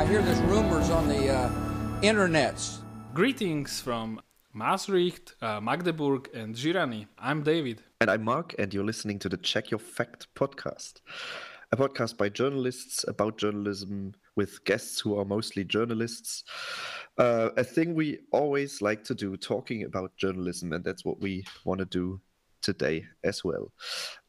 I hear there's rumors on the uh, internets. Greetings from Maastricht, uh, Magdeburg, and Girani. I'm David. And I'm Mark, and you're listening to the Check Your Fact podcast, a podcast by journalists about journalism with guests who are mostly journalists. Uh, a thing we always like to do, talking about journalism, and that's what we want to do today as well.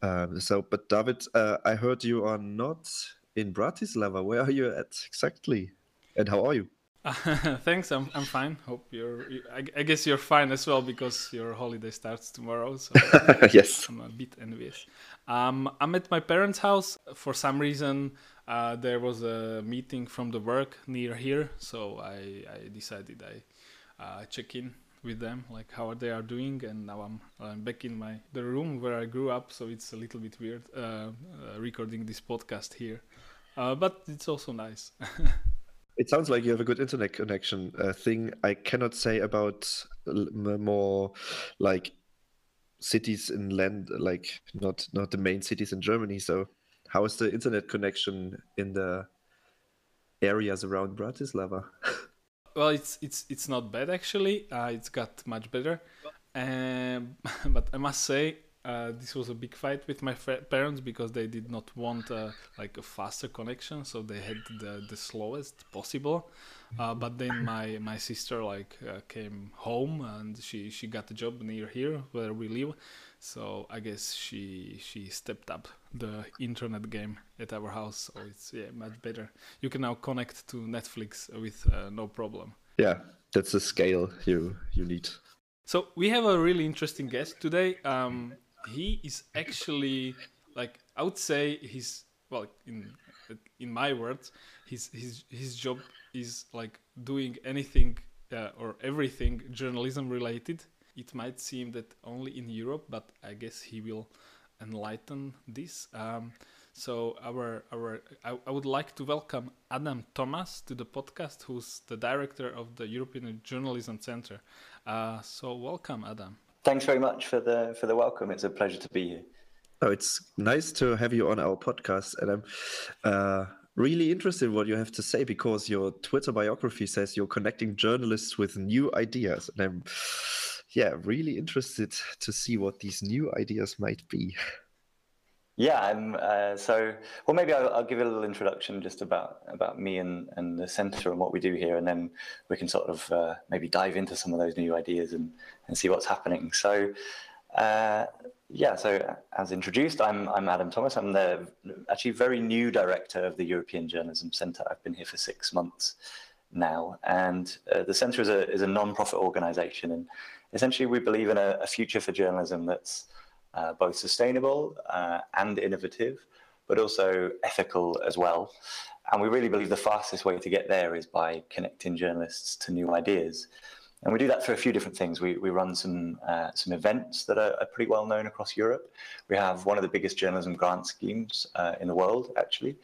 Um, so, but David, uh, I heard you are not in Bratislava. Where are you at exactly? And how are you? Uh, thanks, I'm, I'm fine. Hope you're. I, I, guess you're fine as well because your holiday starts tomorrow. So yes, I'm a bit envious. Um, I'm at my parents' house. For some reason, uh, there was a meeting from the work near here, so I, I decided I uh, check in with them, like how they are doing. And now I'm, I'm back in my the room where I grew up, so it's a little bit weird uh, uh recording this podcast here, uh, but it's also nice. it sounds like you have a good internet connection. A thing I cannot say about more like cities in land, like not not the main cities in Germany. So, how is the internet connection in the areas around Bratislava? well, it's it's it's not bad actually. Uh, it's got much better, um, but I must say uh, this was a big fight with my parents because they did not want uh, like a faster connection, so they had the, the slowest possible. Uh, but then my my sister like uh, came home and she she got a job near here where we live, so I guess she she stepped up the internet game at our house, so it's yeah much better. You can now connect to Netflix with uh, no problem. Yeah, that's the scale you you need. So we have a really interesting guest today. Um, he is actually like I would say he's well in in my words his his his job is like doing anything uh, or everything journalism related. It might seem that only in Europe, but I guess he will enlighten this. Um, so our our I, I, would like to welcome Adam Thomas to the podcast, who's the director of the European Journalism Center. Uh, so welcome, Adam. Thanks very much for the for the welcome. It's a pleasure to be here. Oh, it's nice to have you on our podcast, and I'm uh, really interested in what you have to say because your Twitter biography says you're connecting journalists with new ideas, and I'm yeah really interested to see what these new ideas might be. Yeah, I'm. Uh, so, well, maybe I'll, I'll, give a little introduction just about about me and, and the centre and what we do here, and then we can sort of uh, maybe dive into some of those new ideas and, and see what's happening. So, uh, yeah. So, as introduced, I'm I'm Adam Thomas. I'm the actually very new director of the European Journalism Centre. I've been here for six months now, and uh, the centre is a is a non-profit organisation, and essentially we believe in a, a future for journalism that's uh, both sustainable uh, and innovative, but also ethical as well. And we really believe the fastest way to get there is by connecting journalists to new ideas. And we do that through a few different things. We, we run some, uh, some events that are, are, pretty well known across Europe. We have one of the biggest journalism grant schemes uh, in the world, actually.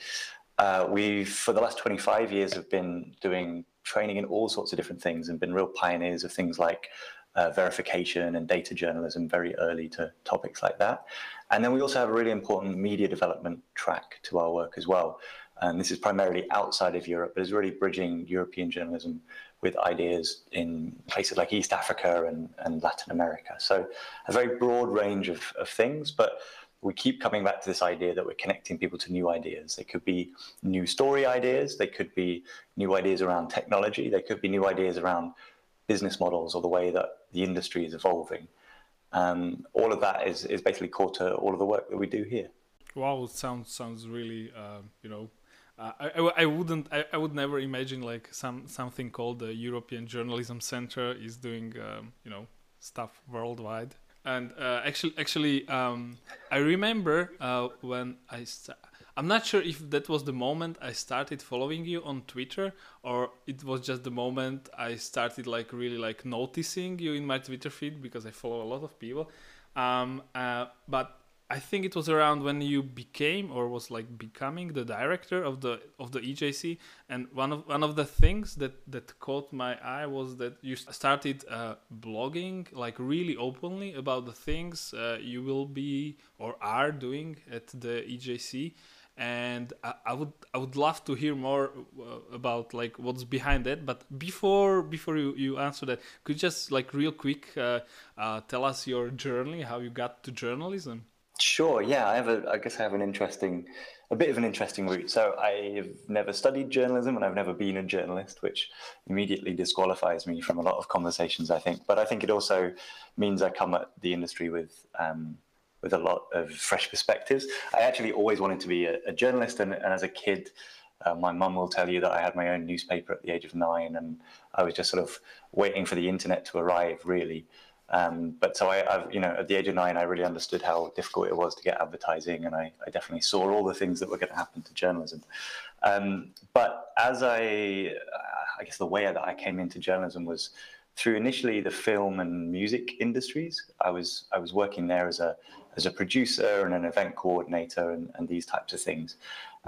Uh, we've, for the last 25 years, have been doing training in all sorts of different things and been real pioneers of things like uh, verification and data journalism very early to topics like that. And then we also have a really important media development track to our work as well. And this is primarily outside of Europe, but is really bridging European journalism with ideas in places like East Africa and, and Latin America. So a very broad range of, of things, but we keep coming back to this idea that we're connecting people to new ideas. They could be new story ideas, they could be new ideas around technology, they could be new ideas around business models or the way that the industry is evolving. Um, all of that is, is basically core to all of the work that we do here. Wow, it sounds sounds really uh, you know. Uh, I, I wouldn't I, I would never imagine like some something called the European Journalism Center is doing um, you know stuff worldwide and uh, actually actually um, I remember uh, when I st- I'm not sure if that was the moment I started following you on Twitter or it was just the moment I started like really like noticing you in my Twitter feed because I follow a lot of people. Um, uh, but I think it was around when you became or was like becoming the director of the of the EJC, and one of one of the things that that caught my eye was that you started uh, blogging like really openly about the things uh, you will be or are doing at the EJC, and I, I, would I would love to hear more uh, about like what's behind that. But before before you, you answer that, could you just like real quick uh, uh, tell us your journey, how you got to journalism? Sure. Yeah, I have a. I guess I have an interesting, a bit of an interesting route. So I've never studied journalism, and I've never been a journalist, which immediately disqualifies me from a lot of conversations. I think, but I think it also means I come at the industry with um, with a lot of fresh perspectives. I actually always wanted to be a, a journalist, and, and, as a kid, uh, my mum will tell you that I had my own newspaper at the age of nine, and I was just sort of waiting for the internet to arrive, really. Um, but so I, have you know, at the age of nine, I really understood how difficult it was to get advertising, and I, I definitely saw all the things that were going to happen to journalism. Um, but as I, I guess the way that I came into journalism was through initially the film and music industries. I was I was working there as a as a producer and an event coordinator and, and these types of things,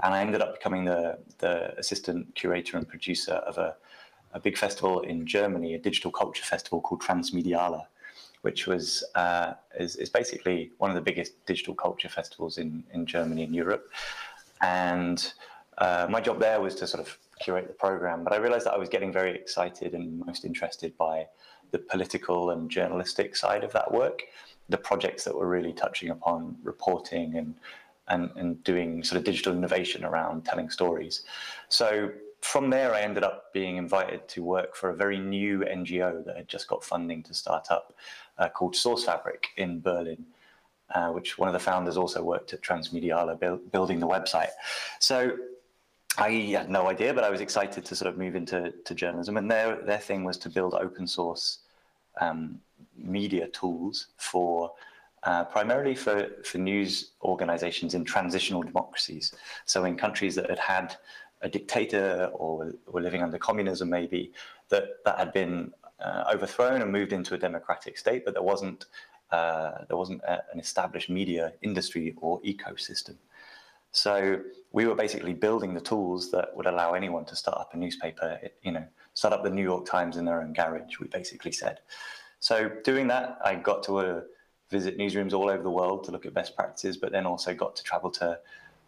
and I ended up becoming the the assistant curator and producer of a a big festival in Germany, a digital culture festival called Transmediale, which was uh, is, is basically one of the biggest digital culture festivals in, in Germany and Europe. And uh, my job there was to sort of curate the program, but I realized that I was getting very excited and most interested by the political and journalistic side of that work, the projects that were really touching upon reporting and and, and doing sort of digital innovation around telling stories. So from there, I ended up being invited to work for a very new NGO that had just got funding to start up uh, called Sourcefabric in Berlin. Uh, which one of the founders also worked at Transmediale build, building the website. So I had no idea, but I was excited to sort of move into to journalism. And their their thing was to build open source um, media tools for uh, primarily for, for news organizations in transitional democracies. So in countries that had had a dictator or were living under communism, maybe that that had been uh, overthrown and moved into a democratic state, but there wasn't uh, there wasn't a, an established media industry or ecosystem. So we were basically building the tools that would allow anyone to start up a newspaper. You know, start up the New York Times in their own garage. We basically said. So doing that, I got to uh, visit newsrooms all over the world to look at best practices, but then also got to travel to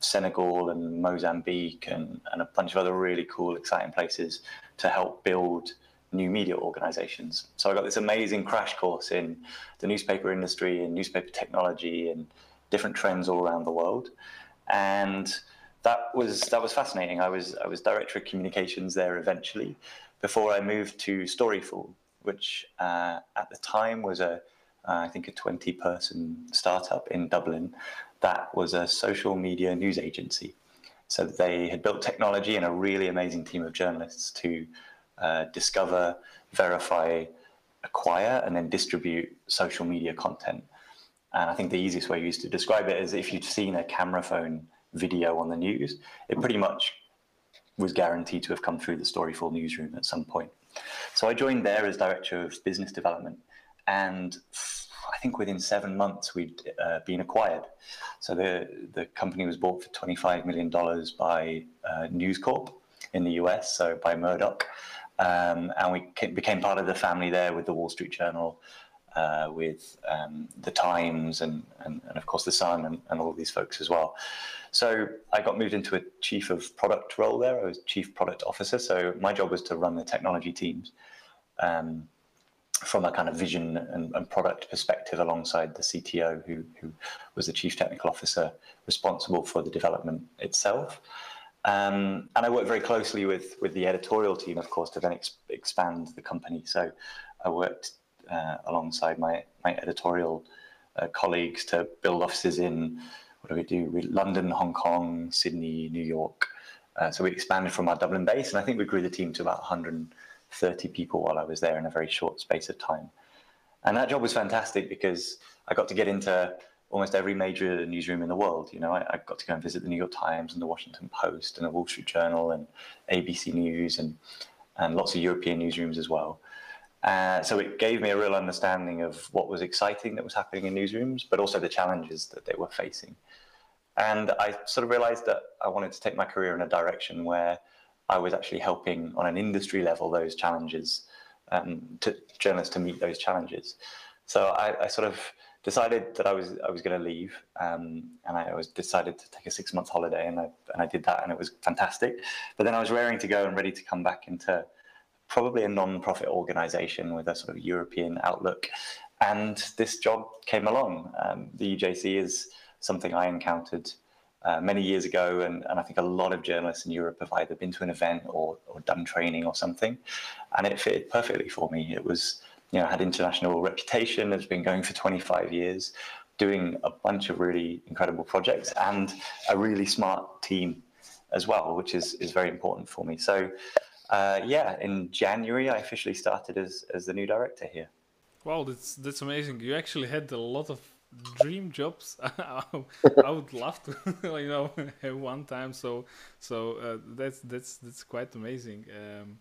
Senegal and Mozambique and, and a bunch of other really cool, exciting places to help build new media organizations. So I got this amazing crash course in the newspaper industry and newspaper technology and different trends all around the world. And that was that was fascinating. I was I was director of communications there eventually, before I moved to Storyful, which uh, at the time was a uh, I think a 20 person startup in Dublin that was a social media news agency. So they had built technology and a really amazing team of journalists to uh, discover, verify, acquire, and then distribute social media content. And I think the easiest way used to describe it is if you'd seen a camera phone video on the news, it pretty much was guaranteed to have come through the Storyful newsroom at some point. So I joined there as director of business development, and I think within seven months we'd uh, been acquired. So the the company was bought for twenty five million dollars by uh, News Corp in the US, so by Murdoch, um, and we became part of the family there with the Wall Street Journal. Uh, with um, the Times and, and, and, of course the Sun and, and all these folks as well. So I got moved into a chief of product role there. I was chief product officer. So my job was to run the technology teams. Um, from a kind of vision and, and, product perspective alongside the CTO, who, who was the chief technical officer responsible for the development itself. Um, and I worked very closely with, with the editorial team, of course, to then ex- expand the company. So I worked uh, alongside my, my editorial uh, colleagues to build offices in, what do we do? We, London, Hong Kong, Sydney, New York. Uh, so we expanded from our Dublin base, and I think we grew the team to about 130 people while I was there in a very short space of time. And that job was fantastic because I got to get into almost every major newsroom in the world. You know, I, I, got to go and visit the New York Times and the Washington Post and the Wall Street Journal and ABC News and and lots of European newsrooms as well. Uh, so it gave me a real understanding of what was exciting that was happening in newsrooms, but also the challenges that they were facing. And I sort of realized that I wanted to take my career in a direction where I was actually helping on an industry level those challenges um, to journalists to meet those challenges. So I, I, sort of decided that I was I was going to leave, um, and I was decided to take a six month holiday, and I and I did that, and it was fantastic. But then I was raring to go and ready to come back into probably a non-profit organization with a sort of European outlook, and this job came along. Um, the EJC is something I encountered uh, many years ago, and, and I think a lot of journalists in Europe have either been to an event or, or done training or something, and it fitted perfectly for me. It was, you know, had international reputation, has been going for 25 years, doing a bunch of really incredible projects, and a really smart team as well, which is is very important for me. So, uh, yeah, in January I officially started as as the new director here. Wow, that's that's amazing. You actually had a lot of dream jobs. I would love to, you know, have one time. So, so uh, that's that's that's quite amazing. Um,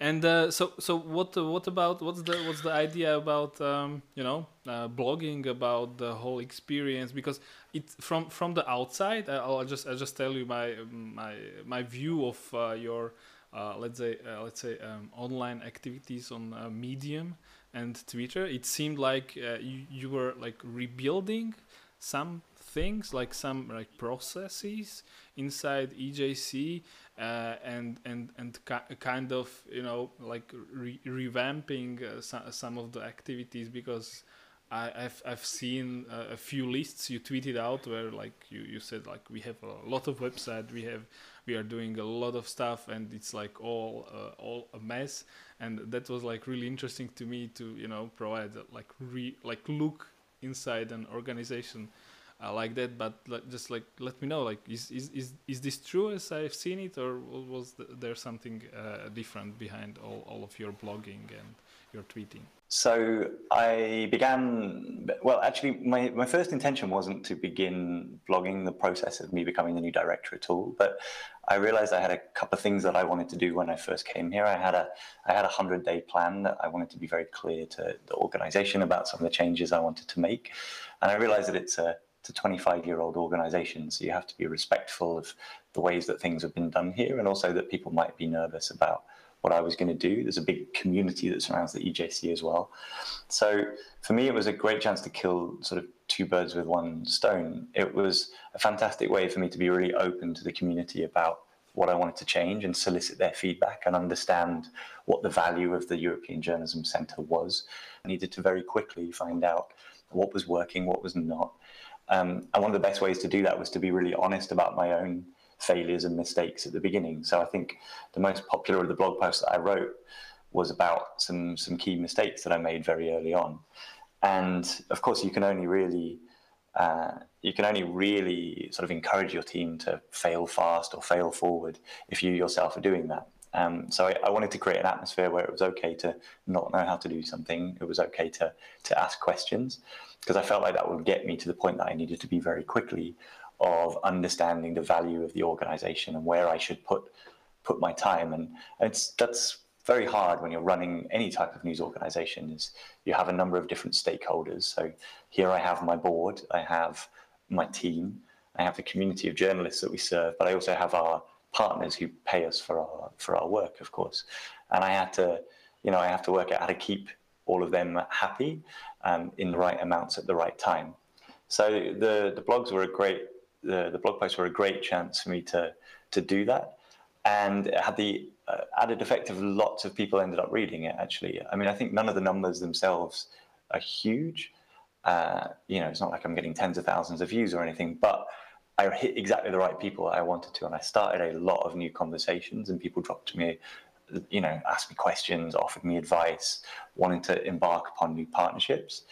and uh, so, so what what about what's the what's the idea about um, you know uh, blogging about the whole experience? Because it from from the outside, I'll just I'll just tell you my my my view of uh, your let's say uh, let's say um, online activities on Medium and Twitter, it seemed like uh, you, you were like rebuilding some things, like some like processes inside EJC, uh, and and and ki- kind of you know like re- revamping uh, some some of the activities because. I, have I've seen uh, a few lists you tweeted out where like you, you said like we have a lot of website we have we are doing a lot of stuff and it's like all uh, all a mess. And that was like really interesting to me to you know provide like re like look inside an organization uh, like that. But just like let me know like is, is is is this true as i've seen it? Or was there something uh, different behind all, all of your blogging and your tweeting so I began, well, actually, my, my first intention wasn't to begin blogging the process of me becoming the new director at all. But I realized I had a couple of things that I wanted to do when I first came here. I had a, I had a 100 day plan that I wanted to be very clear to the organization about some of the changes I wanted to make. And I realized that it's a, it's a 25 year old organization. So you have to be respectful of the ways that things have been done here and also that people might be nervous about what I was going to do. There's a big community that surrounds the EJC as well. So for me, it was a great chance to kill sort of two birds with one stone. It was a fantastic way for me to be really open to the community about what I wanted to change and solicit their feedback and understand what the value of the European Journalism Centre was. I needed to very quickly find out what was working, what was not. Um, and one of the best ways to do that was to be really honest about my own failures and mistakes at the beginning. So I think the most popular of the blog posts that I wrote was about some some key mistakes that I made very early on. And of course, you can only really uh, you can only really sort of encourage your team to fail fast or fail forward if you yourself are doing that. Um, so I, I, wanted to create an atmosphere where it was okay to not know how to do something. It was okay to to ask questions because I felt like that would get me to the point that I needed to be very quickly of understanding the value of the organization and where I should put put my time. And it's that's very hard when you're running any type of news organization is you have a number of different stakeholders. So here I have my board, I have my team, I have the community of journalists that we serve, but I also have our partners who pay us for our for our work, of course. And I had to, you know, I have to work out how to keep all of them happy um, in the right amounts at the right time. So the the blogs were a great the, the blog posts were a great chance for me to to do that, and it had the uh, added effect of lots of people ended up reading it. Actually, I mean, I think none of the numbers themselves are huge. Uh, you know, it's not like I'm getting tens of thousands of views or anything, but I hit exactly the right people I wanted to, and I started a lot of new conversations, and people dropped me, you know, asked me questions, offered me advice, wanting to embark upon new partnerships.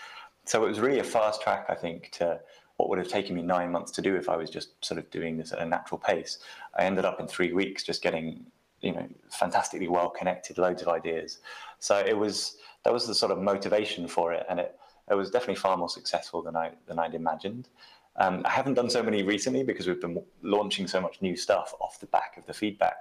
So it was really a fast track, I think, to what would have taken me nine months to do if I was just sort of doing this at a natural pace. I ended up in three weeks just getting, you know, fantastically well connected, loads of ideas. So it was that was the sort of motivation for it, and it it was definitely far more successful than I than I'd imagined. Um, I haven't done so many recently because we've been launching so much new stuff off the back of the feedback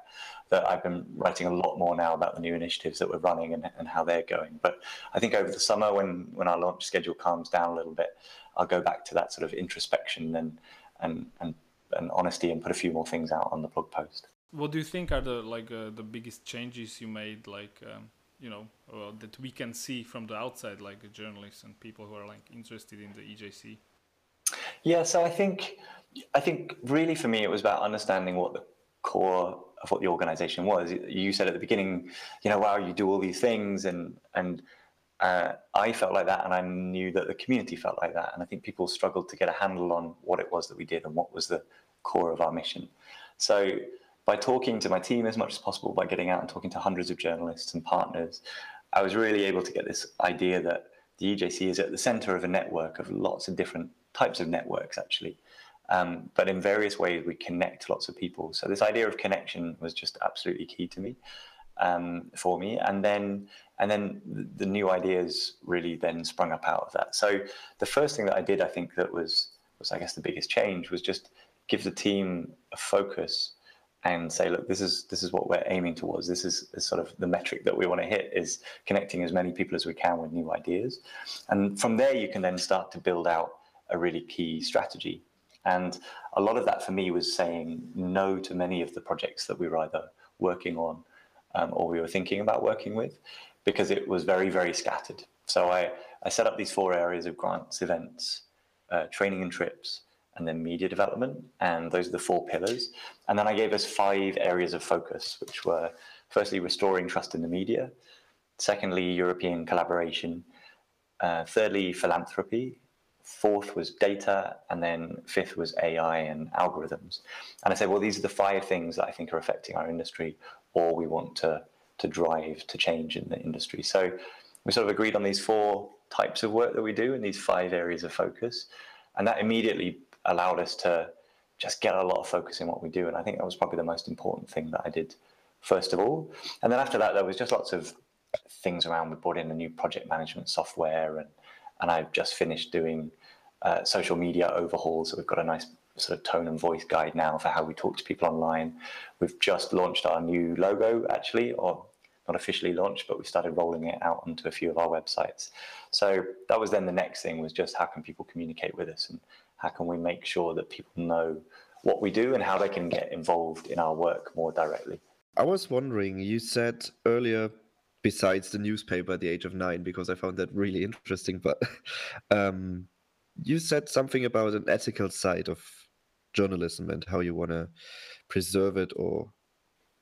that I've been writing a lot more now about the new initiatives that we're running and, and how they're going. But I think over the summer, when when our launch schedule calms down a little bit, I'll go back to that sort of introspection and and and, and honesty and put a few more things out on the blog post. What do you think are the like uh, the biggest changes you made like um, you know that we can see from the outside, like journalists and people who are like interested in the EJC? Yeah, so I think I think really for me it was about understanding what the core of what the organization was. You said at the beginning, you know, wow, you do all these things, and and uh, I felt like that, and I knew that the community felt like that, and I think people struggled to get a handle on what it was that we did and what was the core of our mission. So by talking to my team as much as possible, by getting out and talking to hundreds of journalists and partners, I was really able to get this idea that the EJC is at the center of a network of lots of different types of networks, actually. Um, but in various ways, we connect lots of people. So this idea of connection was just absolutely key to me, um, for me. And then, and then the new ideas really then sprung up out of that. So the first thing that I did, I think that was was I guess the biggest change was just give the team a focus and say, look, this is this is what we're aiming towards. This is, is, sort of the metric that we want to hit is connecting as many people as we can with new ideas. And from there, you can then start to build out a really key strategy. And a lot of that for me was saying no to many of the projects that we were either working on um, or we were thinking about working with, because it was very, very scattered. So I, I set up these four areas of grants, events, uh, training and trips, and then media development. And those are the four pillars. And then I gave us five areas of focus, which were firstly, restoring trust in the media, secondly, European collaboration, uh, thirdly, philanthropy, fourth was data, and then fifth was AI and algorithms. And I said, well, these are the five things that I think are affecting our industry, or we want to to drive to change in the industry. So we sort of agreed on these four types of work that we do in these five areas of focus, and that immediately allowed us to just get a lot of focus in what we do. And I think that was probably the most important thing that I did first of all. And then after that, there was just lots of things around. We brought in a new project management software, and and I've just finished doing uh, social media overhaul. So we've got a nice sort of tone and voice guide now for how we talk to people online. We've just launched our new logo, actually, or not officially launched, but we started rolling it out onto a few of our websites. So that was then the next thing was just how can people communicate with us and how can we make sure that people know what we do and how they can get involved in our work more directly. I was wondering, you said earlier, besides the newspaper at the age of nine, because I found that really interesting, but um, you said something about an ethical side of journalism and how you want to preserve it or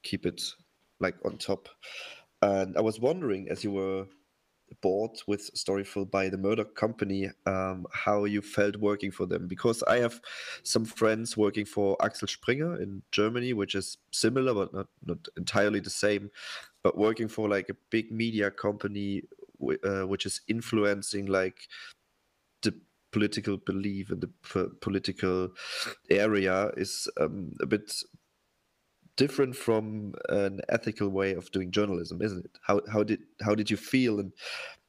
keep it like on top. And I was wondering, as you were bought with Storyful by the Murdoch company, um, how you felt working for them. Because I have some friends working for Axel Springer in Germany, which is similar but not, not entirely the same, but working for like a big media company uh, which is influencing like political belief in the political area is um, a bit different from an ethical way of doing journalism, isn't it? How how did how did you feel and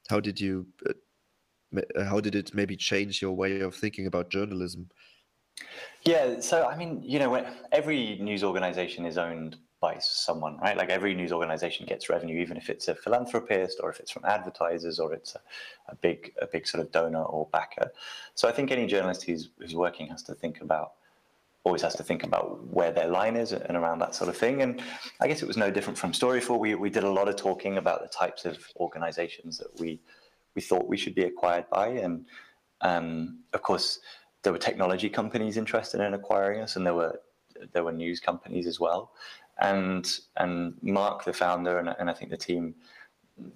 how did you uh, uh how did it maybe change your way of thinking about journalism? Yeah, so I mean, you know, every news organization is owned by someone, right? Like every news organization gets revenue, even if it's a philanthropist or if it's from advertisers or it's a, a big a big sort of donor or backer. So I think any journalist who's who's working has to think about always has to think about where their line is and around that sort of thing. And I guess it was no different from Storyful. We we did a lot of talking about the types of organizations that we we thought we should be acquired by, and um, of course there were technology companies interested in acquiring us, and there were there were news companies as well. And and Mark, the founder, and, and I think the team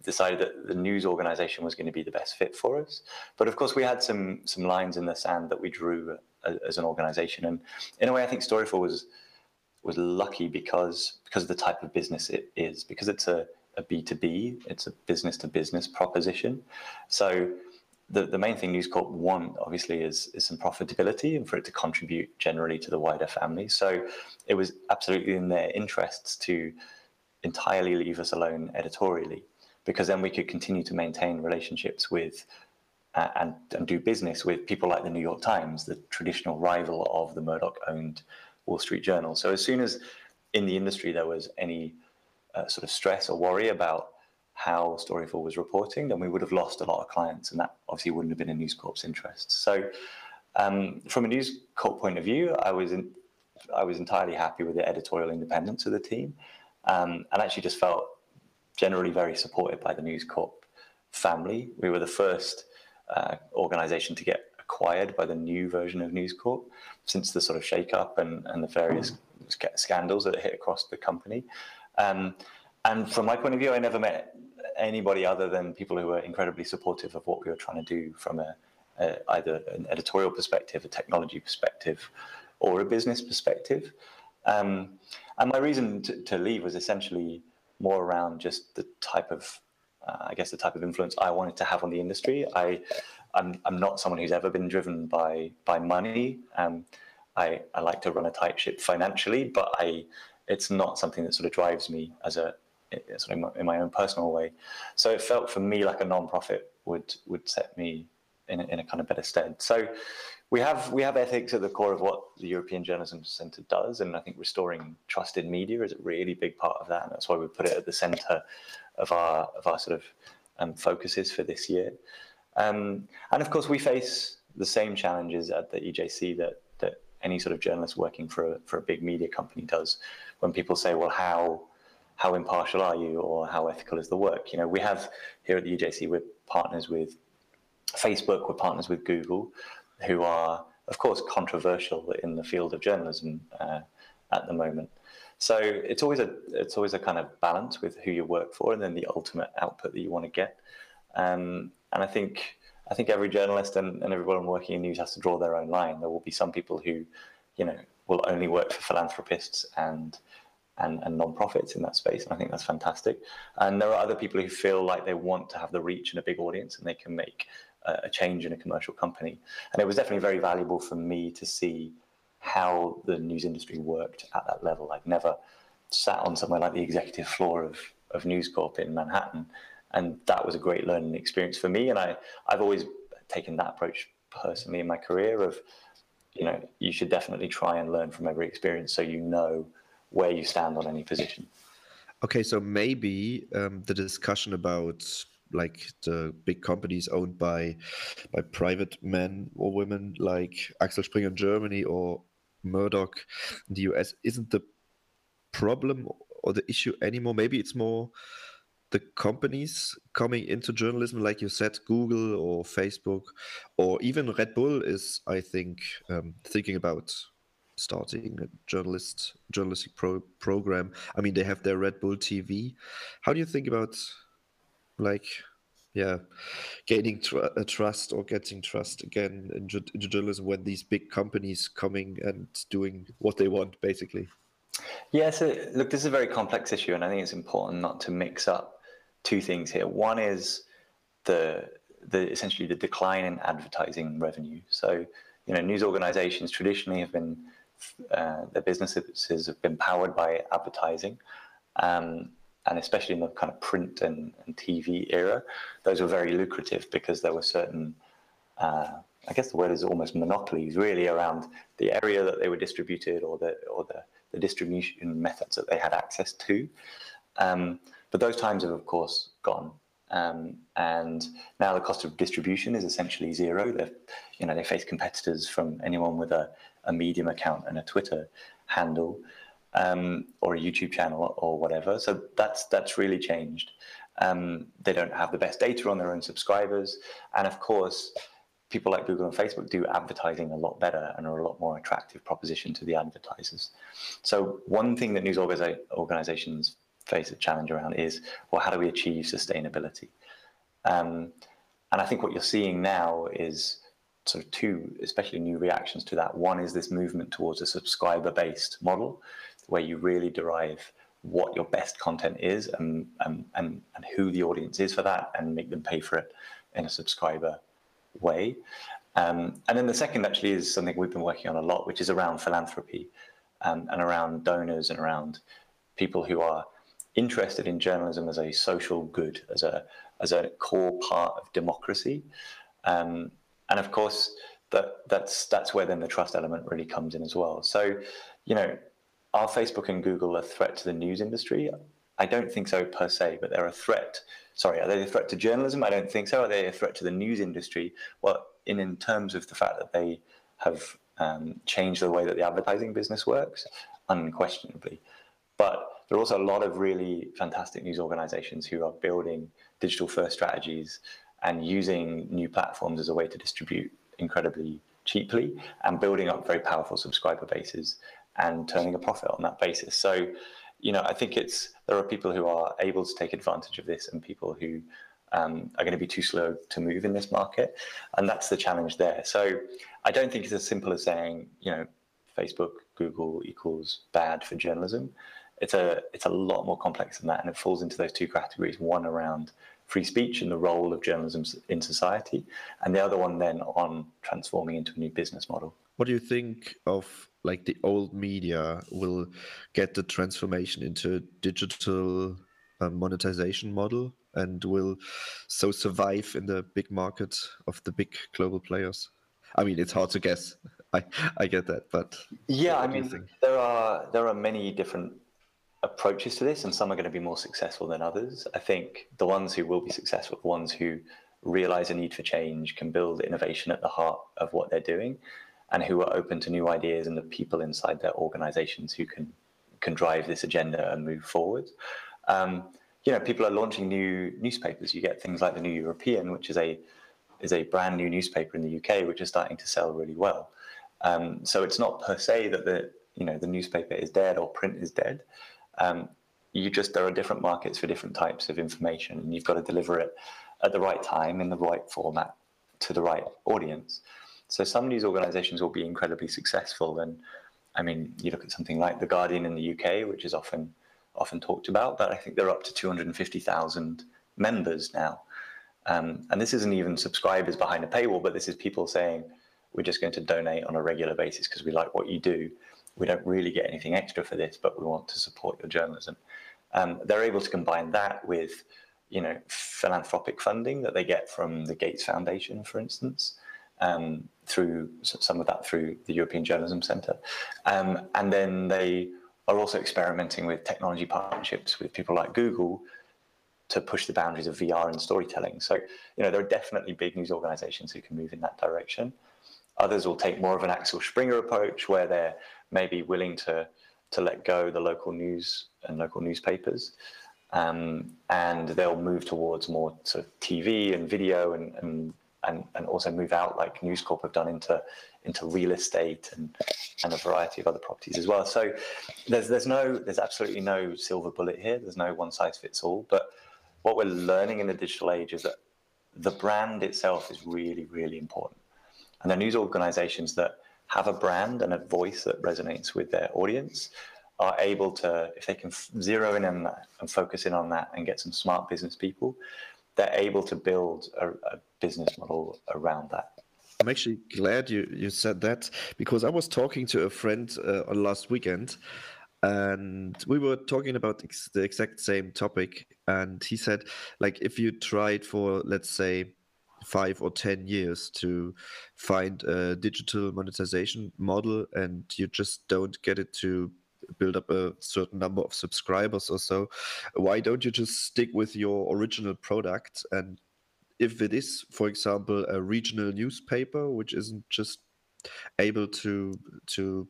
decided that the news organization was going to be the best fit for us. But of course, we had some some lines in the sand that we drew as an organization. And in a way, I think Storyful was was lucky because because of the type of business it is, because it's a a B2B, it's a business to business proposition. So the, the main thing News Corp want, obviously, is, is some profitability and for it to contribute generally to the wider family. So it was absolutely in their interests to entirely leave us alone editorially, because then we could continue to maintain relationships with uh, and, and do business with people like the New York Times, the traditional rival of the Murdoch owned Wall Street Journal. So as soon as in the industry there was any uh, sort of stress or worry about how Storyful was reporting, then we would have lost a lot of clients, and that obviously wouldn't have been in News Corp's interest. So, um, from a News Corp point of view, I was in, I was entirely happy with the editorial independence of the team, um, and actually just felt generally very supported by the News Corp family. We were the first uh, organization to get acquired by the new version of News Corp since the sort of shake-up and, and the various scandals that hit across the company. Um, and from my point of view, I never met anybody other than people who were incredibly supportive of what we were trying to do from a, a either an editorial perspective, a technology perspective, or a business perspective. Um, and my reason to, to, leave was essentially more around just the type of, uh, I guess, the type of influence I wanted to have on the industry. I, I'm, I'm not someone who's ever been driven by by money. Um, I, I like to run a tight ship financially, but I, it's not something that sort of drives me as a sort of in my own personal way. So it felt for me like a non-profit would would set me in a, in a kind of better stead. So we have we have ethics at the core of what the European Journalism Centre does, and I think restoring trusted media is a really big part of that, and that's why we put it at the centre of our of our sort of um, focuses for this year. Um, and of course, we face the same challenges at the EJC that that any sort of journalist working for a, for a big media company does. When people say, "Well, how how impartial are you, or how ethical is the work?" You know, we have here at the EJC, we're partners with Facebook, we're partners with Google who are, of course, controversial in the field of journalism uh, at the moment. So it's always a it's always a kind of balance with who you work for, and then the ultimate output that you want to get. Um, and I think I think every journalist and, and everyone working in news has to draw their own line. There will be some people who, you know, will only work for philanthropists and and, and non-profits in that space, and I think that's fantastic. And there are other people who feel like they want to have the reach and a big audience, and they can make a change in a commercial company. And it was definitely very valuable for me to see how the news industry worked at that level. I'd never sat on somewhere like the executive floor of, of News Corp in Manhattan. And that was a great learning experience for me. And I, I've always taken that approach personally in my career of, you know, you should definitely try and learn from every experience so you know where you stand on any position. Okay, so maybe um, the discussion about like the big companies owned by by private men or women like Axel Springer in Germany or Murdoch in the US isn't the problem or the issue anymore. Maybe it's more the companies coming into journalism, like you said, Google or Facebook, or even Red Bull is, I think, um, thinking about starting a journalist journalistic pro- program. I mean, they have their Red Bull TV. How do you think about like yeah gaining tr- trust or getting trust again in, ju- in journalism when these big companies coming and doing what they want basically yeah so look this is a very complex issue and i think it's important not to mix up two things here one is the the essentially the decline in advertising revenue so you know news organizations traditionally have been uh, their businesses have been powered by advertising um, and especially in the kind of print and, and TV era, those were very lucrative because there were certain, uh, I guess the word is almost monopolies, really around the area that they were distributed or the or the, the distribution methods that they had access to. Um, but those times have, of course, gone. Um, and now the cost of distribution is essentially zero. They're, you know, they face competitors from anyone with a, a Medium account and a Twitter handle um, or a YouTube channel or whatever. So that's that's really changed. Um, they don't have the best data on their own subscribers, and of course, people like Google and Facebook do advertising a lot better and are a lot more attractive proposition to the advertisers. So one thing that news organizations face a challenge around is, well, how do we achieve sustainability? Um, and I think what you're seeing now is sort of two, especially new reactions to that. One is this movement towards a subscriber-based model, where you really derive what your best content is and, and, and, and who the audience is for that and make them pay for it in a subscriber way. Um, and then the second actually is something we've been working on a lot, which is around philanthropy um, and around donors and around people who are interested in journalism as a social good, as a as a core part of democracy. Um, and of course, that that's that's where then the trust element really comes in as well. So, you know, are Facebook and Google a threat to the news industry? I don't think so per se, but they're a threat. Sorry, are they a threat to journalism? I don't think so. Are they a threat to the news industry? Well, in, in terms of the fact that they have um, changed the way that the advertising business works, unquestionably. But there are also a lot of really fantastic news organizations who are building digital first strategies and using new platforms as a way to distribute incredibly cheaply and building up very powerful subscriber bases and turning a profit on that basis. So, you know, I think it's there are people who are able to take advantage of this and people who um, are going to be too slow to move in this market, and that's the challenge there. So, I don't think it's as simple as saying, you know, Facebook, Google equals bad for journalism. It's a it's a lot more complex than that, and it falls into those two categories. One around free speech and the role of journalism in society, and the other one then on transforming into a new business model. What do you think of like the old media will get the transformation into a digital uh, monetization model and will so survive in the big market of the big global players? I mean, it's hard to guess. I I get that, but yeah, I mean, there are there are many different approaches to this, and some are going to be more successful than others. I think the ones who will be successful, the ones who realize a need for change, can build innovation at the heart of what they're doing, and who are open to new ideas and the people inside their organizations who can can drive this agenda and move forward. Um, you know, people are launching new newspapers. You get things like the New European, which is a is a brand new newspaper in the UK, which is starting to sell really well. Um, so it's not per se that the you know the newspaper is dead or print is dead. Um, you just there are different markets for different types of information, and you've got to deliver it at the right time in the right format to the right audience. So some news organisations will be incredibly successful, and I mean, you look at something like the Guardian in the UK, which is often often talked about, but I think they're up to 250,000 members now. Um, and this isn't even subscribers behind a paywall, but this is people saying, we're just going to donate on a regular basis because we like what you do we don't really get anything extra for this, but we want to support your journalism. Um, they're able to combine that with, you know, philanthropic funding that they get from the Gates Foundation, for instance, um, through some of that through the European Journalism Centre, um, and then they are also experimenting with technology partnerships with people like Google to push the boundaries of VR and storytelling. So, you know, there are definitely big news organizations who can move in that direction. Others will take more of an Axel Springer approach where they're maybe willing to to let go the local news and local newspapers. Um, and they'll move towards more sort of TV and video and, and and and also move out like News Corp have done into into real estate and and a variety of other properties as well. So there's there's no there's absolutely no silver bullet here. There's no one size fits all. But what we're learning in the digital age is that the brand itself is really really important. And the news organizations that have a brand and a voice that resonates with their audience are able to, if they can zero in on that and focus in on that and get some smart business people, they're able to build a, a business model around that. I'm actually glad you, you said that because I was talking to a friend uh, on last weekend and we were talking about ex- the exact same topic. And he said, like, if you tried for, let's say, five or ten years to find a digital monetization model and you just don't get it to build up a certain number of subscribers or so. Why don't you just stick with your original product? And if it is for example a regional newspaper which isn't just able to to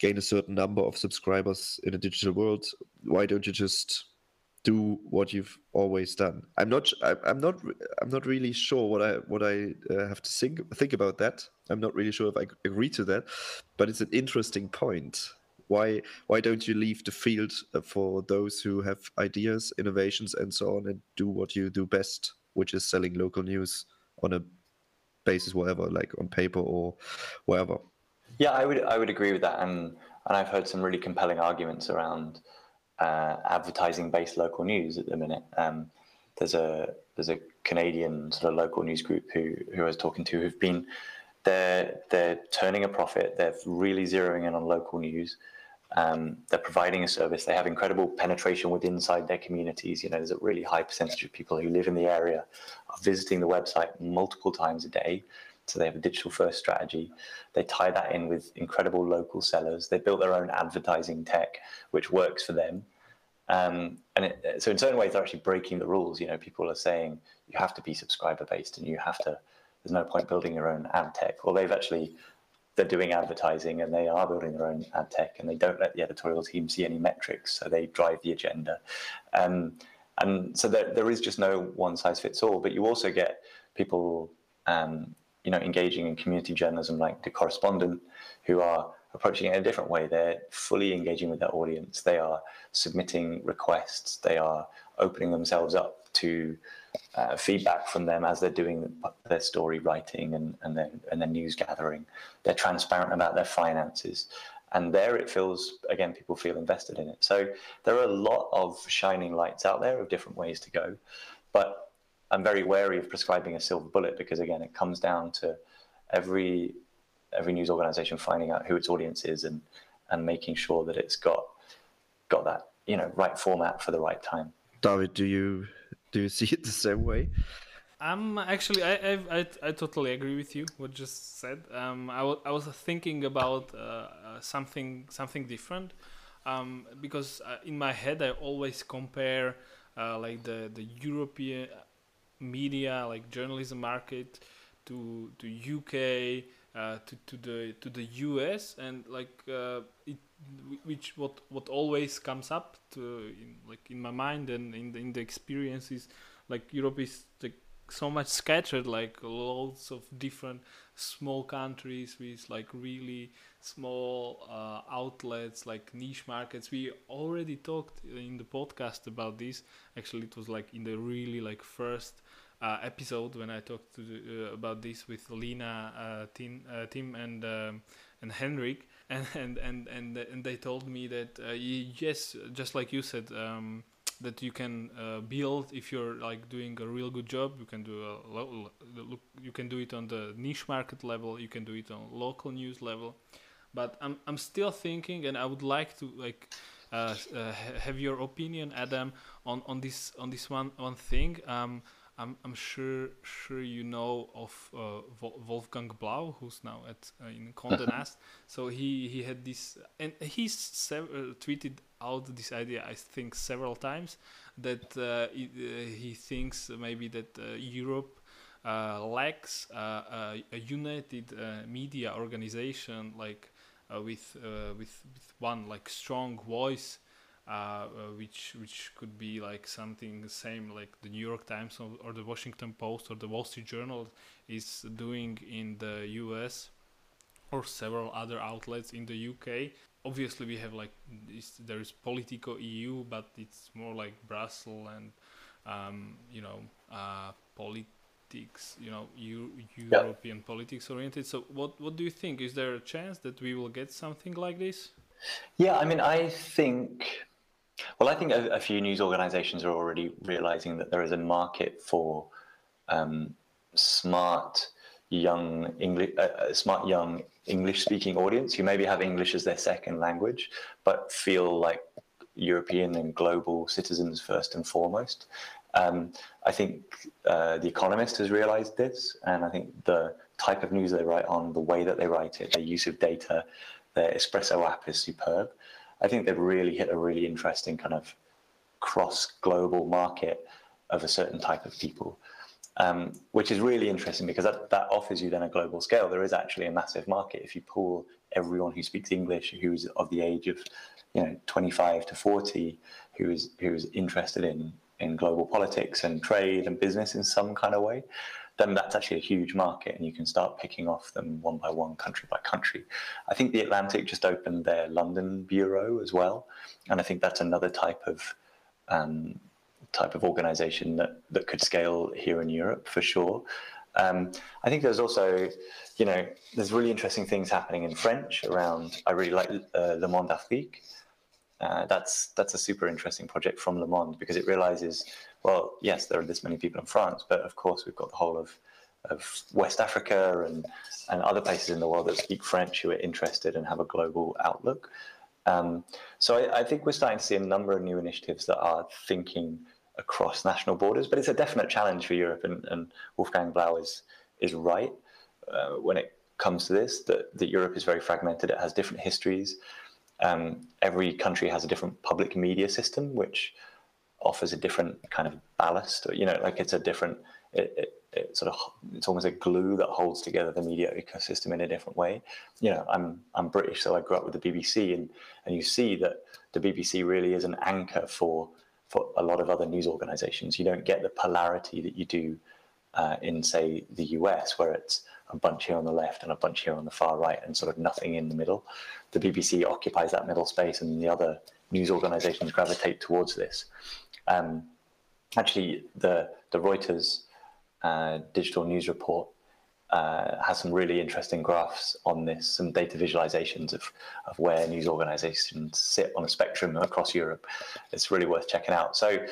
gain a certain number of subscribers in a digital world why don't you just do what you've always done. I'm not. I'm not. I'm not really sure what I what I uh, have to think think about that. I'm not really sure if I agree to that, but it's an interesting point. Why why don't you leave the field uh, for those who have ideas, innovations, and so on, and do what you do best, which is selling local news on a basis, whatever, like on paper or wherever. Yeah, I would I would agree with that, and and I've heard some really compelling arguments around uh, advertising-based local news at the minute. Um, there's a there's a Canadian sort of local news group who who I was talking to who've been they're they're turning a profit. They're really zeroing in on local news. Um, they're providing a service. They have incredible penetration within inside their communities. You know, there's a really high percentage of people who live in the area are visiting the website multiple times a day. So they have a digital first strategy. They tie that in with incredible local sellers. They built their own advertising tech, which works for them. Um, and it, so in certain ways, they're actually breaking the rules. You know, people are saying you have to be subscriber based and you have to, there's no point building your own ad tech. Well, they've actually they're doing advertising and they are building their own ad tech and they don't let the editorial team see any metrics, so they drive the agenda. Um, and so there, there is just no one size fits all. But you also get people, um, you know, engaging in community journalism like the correspondent, who are approaching it in a different way. They're fully engaging with their audience. They are submitting requests. They are opening themselves up to uh, feedback from them as they're doing their story writing and, and, their, and their news gathering. They're transparent about their finances. And there it feels, again, people feel invested in it. So there are a lot of shining lights out there of different ways to go. But I'm very wary of prescribing a silver bullet because, again, it comes down to every every news organization finding out who its audience is and and making sure that it's got got that you know right format for the right time. David, do you do you see it the same way? Um, actually, I, I, I, I totally agree with you. What just said. Um, I, w- I was thinking about uh, uh, something something different. Um, because uh, in my head I always compare uh, like the the European media, like journalism market, to to UK, uh, to to the to the US, and like uh, it, which what what always comes up to in, like in my mind and in the, in the experiences, like Europe is like so much scattered, like lots of different small countries with like really small uh, outlets, like niche markets. We already talked in the podcast about this. Actually, it was like in the really like first uh, episode when I talked to the, uh, about this with Lena, uh, Tim, uh, Tim and um, and Henrik, and and and and, and they told me that uh, yes, just like you said. Um, that you can uh, build if you're like doing a real good job. You can do a lo- look you can do it on the niche market level. You can do it on local news level. But i'm i'm still thinking and i would like to like uh, uh, have your opinion adam on on this on this one one thing. Um I'm, I'm sure sure you know of uh, Wolfgang Blau, who's now at uh, in Condé Nast. so he he had this, and he sev- uh, tweeted out this idea. I think several times that uh, it, uh, he thinks maybe that uh, Europe lacks a united media organization like with with with one like strong voice uh, uh, which which could be like something the same like the New York Times or, or, the Washington Post or the Wall Street Journal is doing in the US or several other outlets in the UK. Obviously, we have like there is Politico EU, but it's more like Brussels and um, you know uh, politics, you know, Euro- European politics oriented. So, what what do you think? Is there a chance that we will get something like this? Yeah, I mean, I think well, I think a, a, few news organizations are already realizing that there is a market for um, smart young English, uh, uh smart young English-speaking audience who maybe have English as their second language, but feel like European and global citizens first and foremost. Um, I think uh, The Economist has realized this, and I think the type of news they write on, the way that they write it, their use of data, their Espresso app is superb. I think they've really hit a really interesting kind of cross global market of a certain type of people, um, which is really interesting because that, that offers you then a global scale. There is actually a massive market if you pull everyone who speaks English, who's of the age of you know 25 to 40, who is who is interested in in global politics and trade and business in some kind of way then that's actually a huge market and you can start picking off them one by one, country by country. I think the Atlantic just opened their London bureau as well. And I think that's another type of um, type of organization that, that could scale here in Europe for sure. Um, I think there's also, you know, there's really interesting things happening in French around. I really like uh, Le Monde Afrique. Uh, that's that's a super interesting project from Le Monde because it realizes well, yes, there are this many people in France, but of course we've got the whole of, of West Africa and, and other places in the world that speak French who are interested and have a global outlook. Um, so I, I, think we're starting to see a number of new initiatives that are thinking across national borders, but it's a definite challenge for Europe, and, and Wolfgang Blau is, is right uh, when it comes to this, that, that Europe is very fragmented, it has different histories. Um, every country has a different public media system, which offers a different kind of ballast you know like it's a different it, it, it, sort of it's almost a glue that holds together the media ecosystem in a different way. You know, I'm I'm British, so I grew up with the BBC, and and you see that the BBC really is an anchor for for a lot of other news organizations. You don't get the polarity that you do uh, in, say, the US, where it's a bunch here on the left and a bunch here on the far right, and sort of nothing in the middle. The BBC occupies that middle space, and the other news organizations gravitate towards this. Um, actually, the, the Reuters uh, digital news report uh, has some really interesting graphs on this, some data visualizations of, of where news organizations sit on a spectrum across Europe. It's really worth checking out. So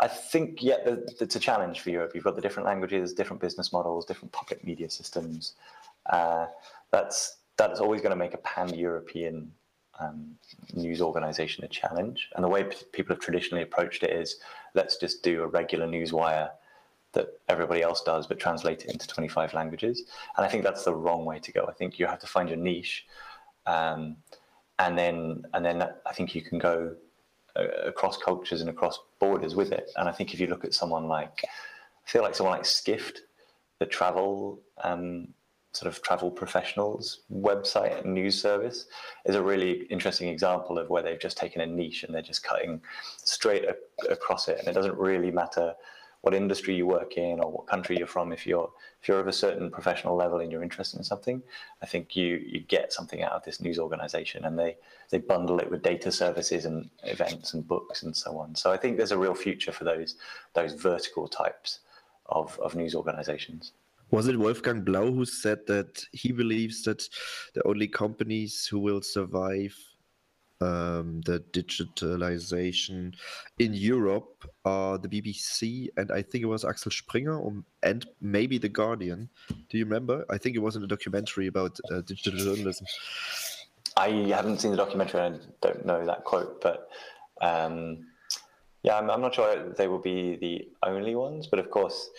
I think, yeah, it's a challenge for Europe. You've got the different languages, different business models, different public media systems. Uh, that's that's always going to make a pan-European um, news organization a challenge. And the way people have traditionally approached it is, let's just do a regular news wire that everybody else does, but translate it into 25 languages. And I think that's the wrong way to go. I think you have to find your niche, um, and then and then I think you can go uh, across cultures and across borders with it. And I think if you look at someone like, I feel like someone like Skift, the travel um, sort of travel professionals website and news service is a really interesting example of where they've just taken a niche and they're just cutting straight across it and it doesn't really matter what industry you work in or what country you're from. If you're if you're of a certain professional level and you're interested in something, I think you you get something out of this news organization, and they they bundle it with data services and events and books and so on. So I think there's a real future for those those vertical types of of news organizations. Was it Wolfgang Blau who said that he believes that the only companies who will survive um, the digitalization in Europe are the BBC and I think it was Axel Springer and maybe the Guardian. Do you remember? I think it was in a documentary about uh, digital journalism. I haven't seen the documentary and I don't know that quote, but um, yeah, I'm, I'm, not sure they will be the only ones, but of course,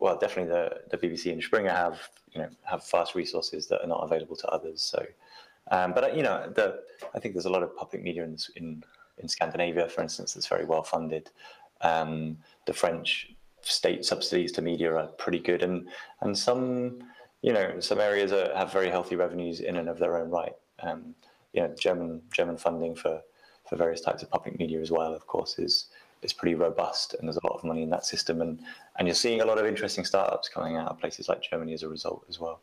well, definitely the, the BBC and Springer have you know have fast resources that are not available to others. So um, but you know, the, I think there's a lot of public media in, in, in Scandinavia, for instance, that's very well funded. Um, the French state subsidies to media are pretty good, and and some you know some areas are, have very healthy revenues in and of their own right. Um, you know, German German funding for for various types of public media as well, of course, is is pretty robust, and there's a lot of money in that system, and and you're seeing a lot of interesting startups coming out of places like Germany as a result as well.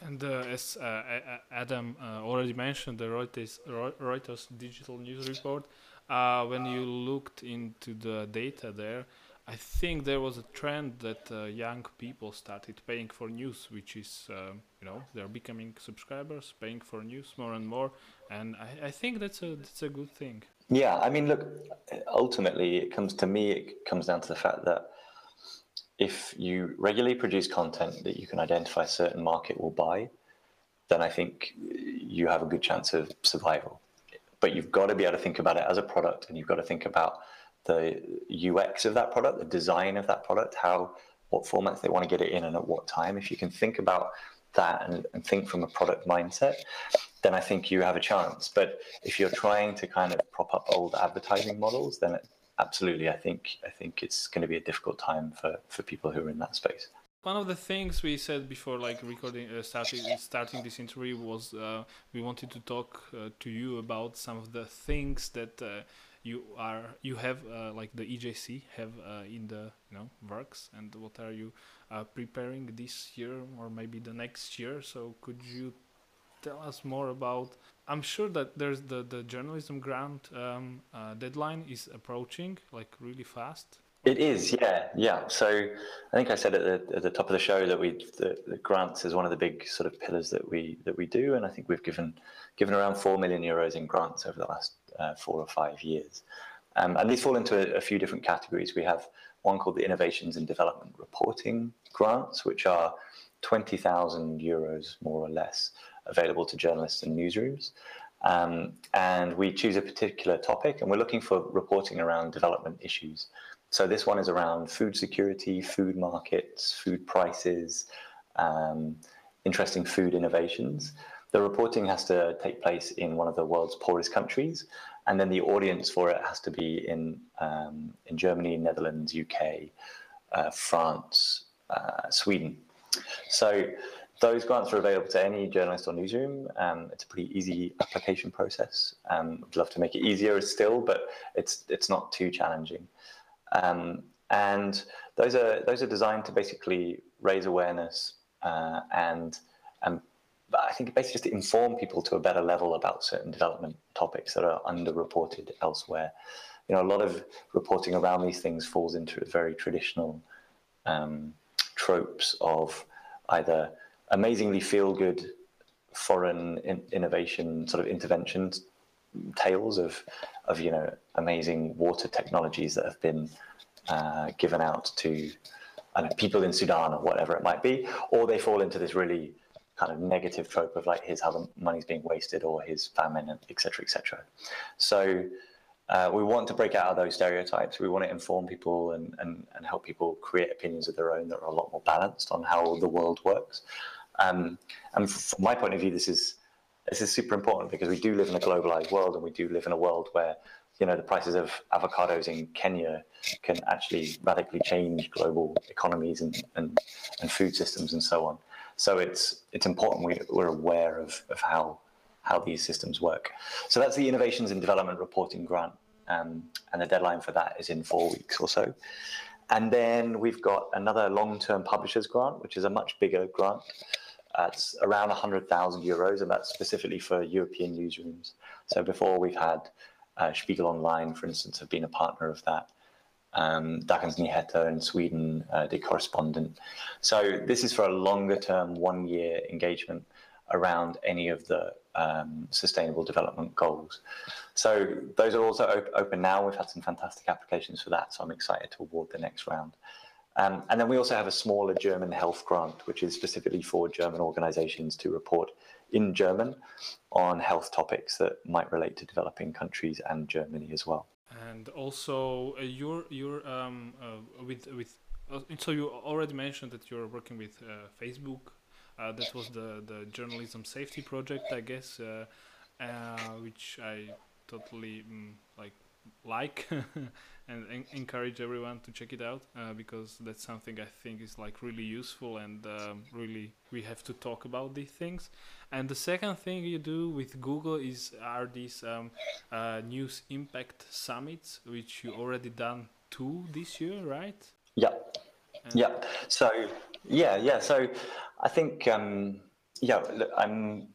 And uh, as uh, Adam uh, already mentioned, the Reuters, Reuters digital news report, uh, when you looked into the data there, I think there was a trend that uh, young people started paying for news, which is, um, you know, they're becoming subscribers, paying for news more and more, and I, I think that's a that's a good thing. Yeah, I mean, look, ultimately, it comes to me. It comes down to the fact that if you regularly produce content that you can identify a certain market will buy, then I think you have a good chance of survival. But you've got to be able to think about it as a product, and you've got to think about the UX of that product, the design of that product, how what formats they want to get it in and at what time. If you can think about that and, and think from a product mindset, then I think you have a chance. But if you're trying to kind of prop up old advertising models, then it absolutely, I think I think it's going to be a difficult time for for people who are in that space. One of the things we said before, like recording, uh, starting starting this interview, was uh, we wanted to talk uh, to you about some of the things that uh, you are you have uh, like the EJC have uh, in the you know works, and what are you preparing this year or maybe the next year? So could you tell us more about I'm sure that there's the the journalism grant um, uh, deadline is approaching like really fast. It is, yeah, yeah. So I think I said at the, at the top of the show that we the, the, grants is one of the big sort of pillars that we that we do, and I think we've given given around four million euros in grants over the last uh, four or five years, um, and these fall into a, a few different categories. We have one called the Innovations and Development Reporting grants, which are twenty thousand euros more or less available to journalists and newsrooms. Um, and we choose a particular topic and we're looking for reporting around development issues. So this one is around food security, food markets, food prices, um, interesting food innovations. The reporting has to take place in one of the world's poorest countries, and then the audience for it has to be in um, in Germany, Netherlands, UK, uh, France, uh, Sweden. So those grants are available to any journalist or newsroom. Um, it's a pretty easy application process. Um, I'd love to make it easier still, but it's it's not too challenging. Um, and those are those are designed to basically raise awareness uh, and and I think basically just to inform people to a better level about certain development topics that are underreported elsewhere. You know, a lot of reporting around these things falls into very traditional um, tropes of either amazingly feel good foreign in innovation sort of interventions tales of of you know amazing water technologies that have been uh, given out to know, people in Sudan or whatever it might be, or they fall into this really kind of negative trope of like here's how the money's being wasted or here's famine and etc etc so uh, we want to break out of those stereotypes. We want to inform people and, and, and help people create opinions of their own that are a lot more balanced on how the world works. Um, and from my point of view this is this is super important because we do live in a globalized world and we do live in a world where you know the prices of avocados in Kenya can actually radically change global economies and, and, and food systems and so on. So it's it's important we, we're aware of, of how how these systems work. So that's the Innovations in Development Reporting Grant, um, and the deadline for that is in four weeks or so. And then we've got another long-term publishers grant, which is a much bigger grant. Uh, it's around 100,000 euros, and that's specifically for European newsrooms. So before we've had uh, Spiegel Online, for instance, have been a partner of that um, Dagens Nyheter in Sweden, uh, the correspondent. So this is for a longer term, one year engagement around any of the um, sustainable development goals. So those are also op open now. We've had some fantastic applications for that, so I'm excited to award the next round. Um, and then we also have a smaller German health grant, which is specifically for German organizations to report in German on health topics that might relate to developing countries and Germany as well and also uh, you're you're um, uh, with with uh, so you already mentioned that you're working with uh, Facebook. Uh, that was the the journalism safety project, I guess, uh, which I totally mm, like like and en encourage everyone to check it out because that's something I think is like really useful and um, really we have to talk about these things. And the second thing you do with Google is are these um, uh, news impact summits, which you already done two this year, right? Yeah, and yeah. So yeah, yeah. So I think um, yeah, I'm.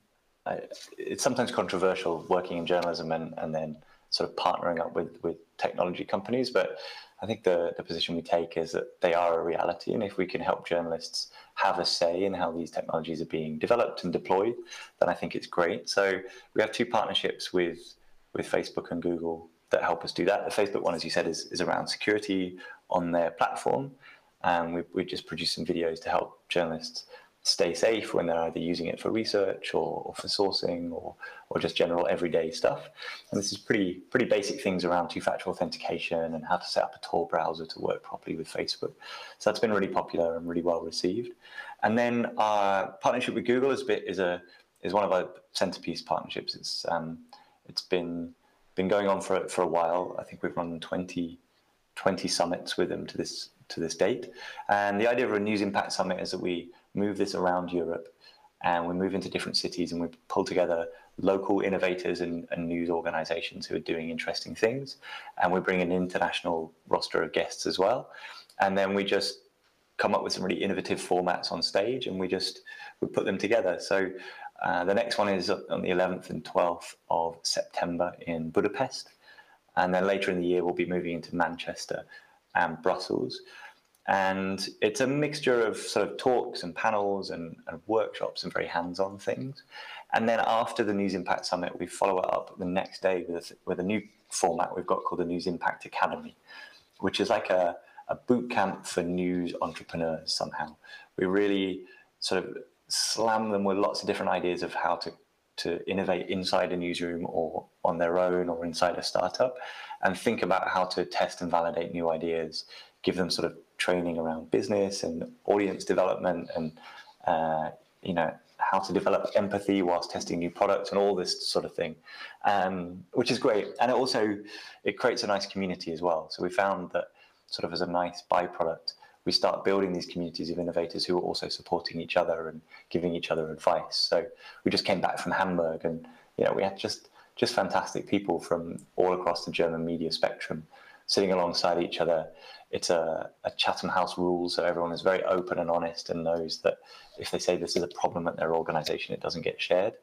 I, it's sometimes controversial working in journalism and, and then sort of partnering up with with technology companies, but I think the, the position we take is that they are a reality, and if we can help journalists have a say in how these technologies are being developed and deployed, then I think it's great. So we have two partnerships with with Facebook and Google that help us do that. The Facebook one, as you said, is, is around security on their platform, and we we just produced some videos to help journalists stay safe when they're either using it for research or, or, for sourcing or, or just general everyday stuff. And this is pretty pretty basic things around two-factor authentication and how to set up a Tor browser to work properly with Facebook. So that's been really popular and really well received. And then our partnership with Google is bit is a is one of our centerpiece partnerships. It's um, it's been been going on for for a while. I think we've run 20, 20 summits with them to this to this date. And the idea of a news impact summit is that we move this around Europe and we move into different cities and we pull together local innovators and, and, news organizations who are doing interesting things. And we bring an international roster of guests as well. And then we just come up with some really innovative formats on stage and we just we put them together. So uh, the next one is on the 11th and 12th of September in Budapest. And then later in the year, we'll be moving into Manchester and Brussels. And it's a mixture of sort of talks and panels and, and workshops and very hands on things. And then after the News Impact Summit, we follow it up the next day with, with a new format we've got called the News Impact Academy, which is like a, a boot camp for news entrepreneurs somehow. We really sort of slam them with lots of different ideas of how to to innovate inside a newsroom or on their own or inside a startup and think about how to test and validate new ideas give them sort of training around business and audience development and uh, you know how to develop empathy whilst testing new products and all this sort of thing, um, which is great. And it also it creates a nice community as well. So we found that sort of as a nice byproduct, we start building these communities of innovators who are also supporting each other and giving each other advice. So we just came back from Hamburg, and you know we had just just fantastic people from all across the German media spectrum sitting alongside each other. It's a, a Chatham House rule, so everyone is very open and honest and knows that if they say this is a problem at their organization, it doesn't get shared.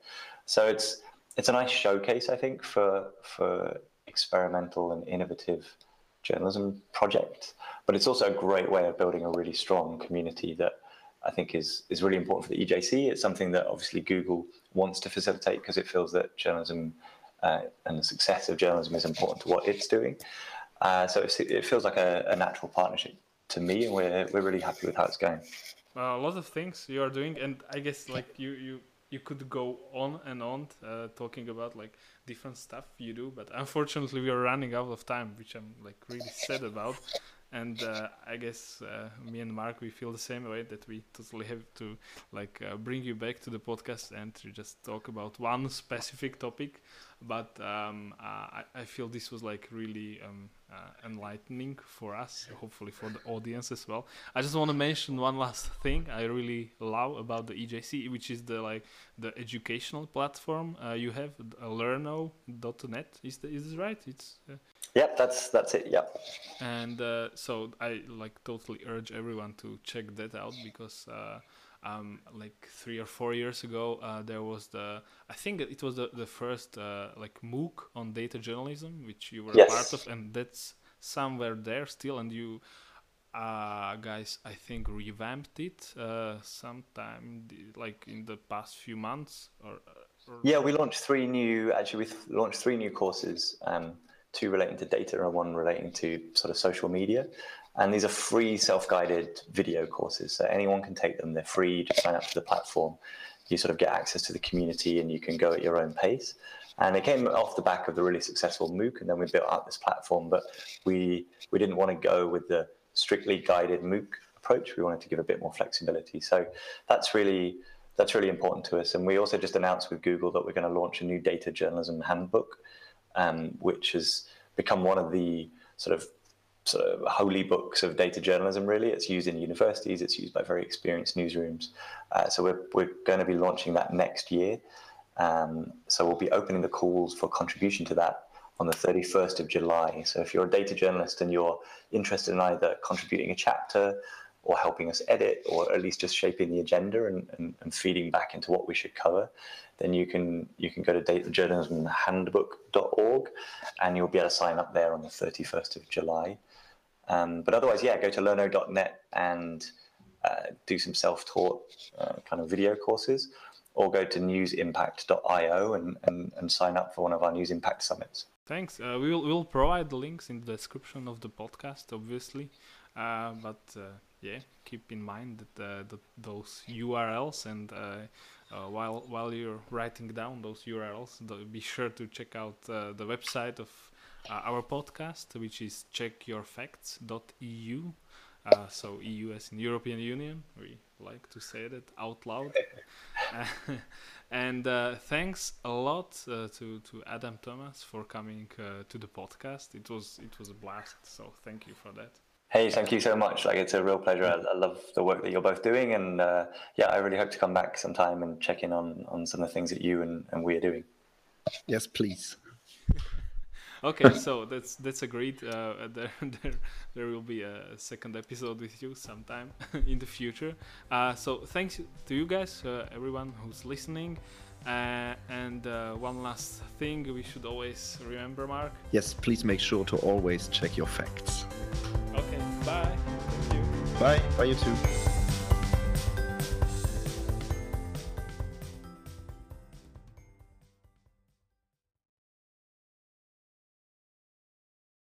So it's it's a nice showcase, I think, for for experimental and innovative journalism projects. But it's also a great way of building a really strong community that I think is is really important for the EJC. It's something that obviously Google wants to facilitate because it feels that journalism uh, and the success of journalism is important to what it's doing. Uh, so it feels like a, a, natural partnership to me, and we're we're really happy with how it's going. Uh, a lot of things you are doing, and I guess like you you you could go on and on uh, talking about like different stuff you do, but unfortunately we are running out of time, which I'm like really sad about and uh, I guess uh, me and Mark we feel the same way that we totally have to like uh, bring you back to the podcast and to just talk about one specific topic. But um, I, I, feel this was like really um, uh, enlightening for us, hopefully for the audience as well. I just want to mention one last thing I really love about the EJC, which is the like the educational platform uh, you have, uh, learno.net. Is the, is this right? It's Yep, that's that's it. Yep. And uh, so I like totally urge everyone to check that out because uh, um, like three or four years ago uh, there was the I think it was the the first uh, like MOOC on data journalism which you were yes. part of, and that's somewhere there still, and you. Uh, guys, I think revamped it uh, sometime like in the past few months, or, or, yeah, we launched three new. Actually, we launched three new courses. Um, two relating to data and one relating to sort of social media. And these are free self-guided video courses. So anyone can take them. They're free. You just sign up for the platform. You sort of get access to the community and you can go at your own pace. And it came off the back of the really successful MOOC, and then we built out this platform. But we we didn't want to go with the strictly guided MOOC approach. We wanted to give a bit more flexibility. So that's really that's really important to us. And we also just announced with Google that we're going to launch a new data journalism handbook, um, which has become one of the sort of sort of holy books of data journalism. Really, it's used in universities. It's used by very experienced newsrooms. Uh, so we're we're going to be launching that next year. Um, so we'll be opening the calls for contribution to that on the 31st of July. So if you're a data journalist and you're interested in either contributing a chapter or helping us edit or at least just shaping the agenda and, and, and feeding back into what we should cover, then you can you can go to datajournalismhandbook.org and you'll be able to sign up there on the 31st of July. Um, but otherwise, yeah, go to learno.net and uh, do some self-taught uh, kind of video courses or go to newsimpact.io and, and, and sign up for one of our News Impact Summits. Thanks. Uh, we will we'll provide the links in the description of the podcast, obviously. Uh, but uh, yeah, keep in mind that, uh, that those URLs and uh, while while you're writing down those URLs, be sure to check out uh, the website of uh, our podcast, which is checkyourfacts.eu. Uh, so EU as in European Union. We like to say that out loud. and uh, thanks a lot uh, to to Adam Thomas for coming to the podcast. It was it was a blast. So thank you for that. Hey, thank you so much. Like, it's a real pleasure. I, I love the work that you're both doing, and uh, yeah, I really hope to come back sometime and check in on on some of the things that you and, and we are doing. Yes, please. okay, so that's that's agreed. Uh, there, there there will be a second episode with you sometime in the future. Uh, so thanks to you guys, uh, everyone who's listening. Uh, and uh, one last thing we should always remember, Mark. Yes, please make sure to always check your facts. Okay, bye. Thank you. Bye. Bye, you too.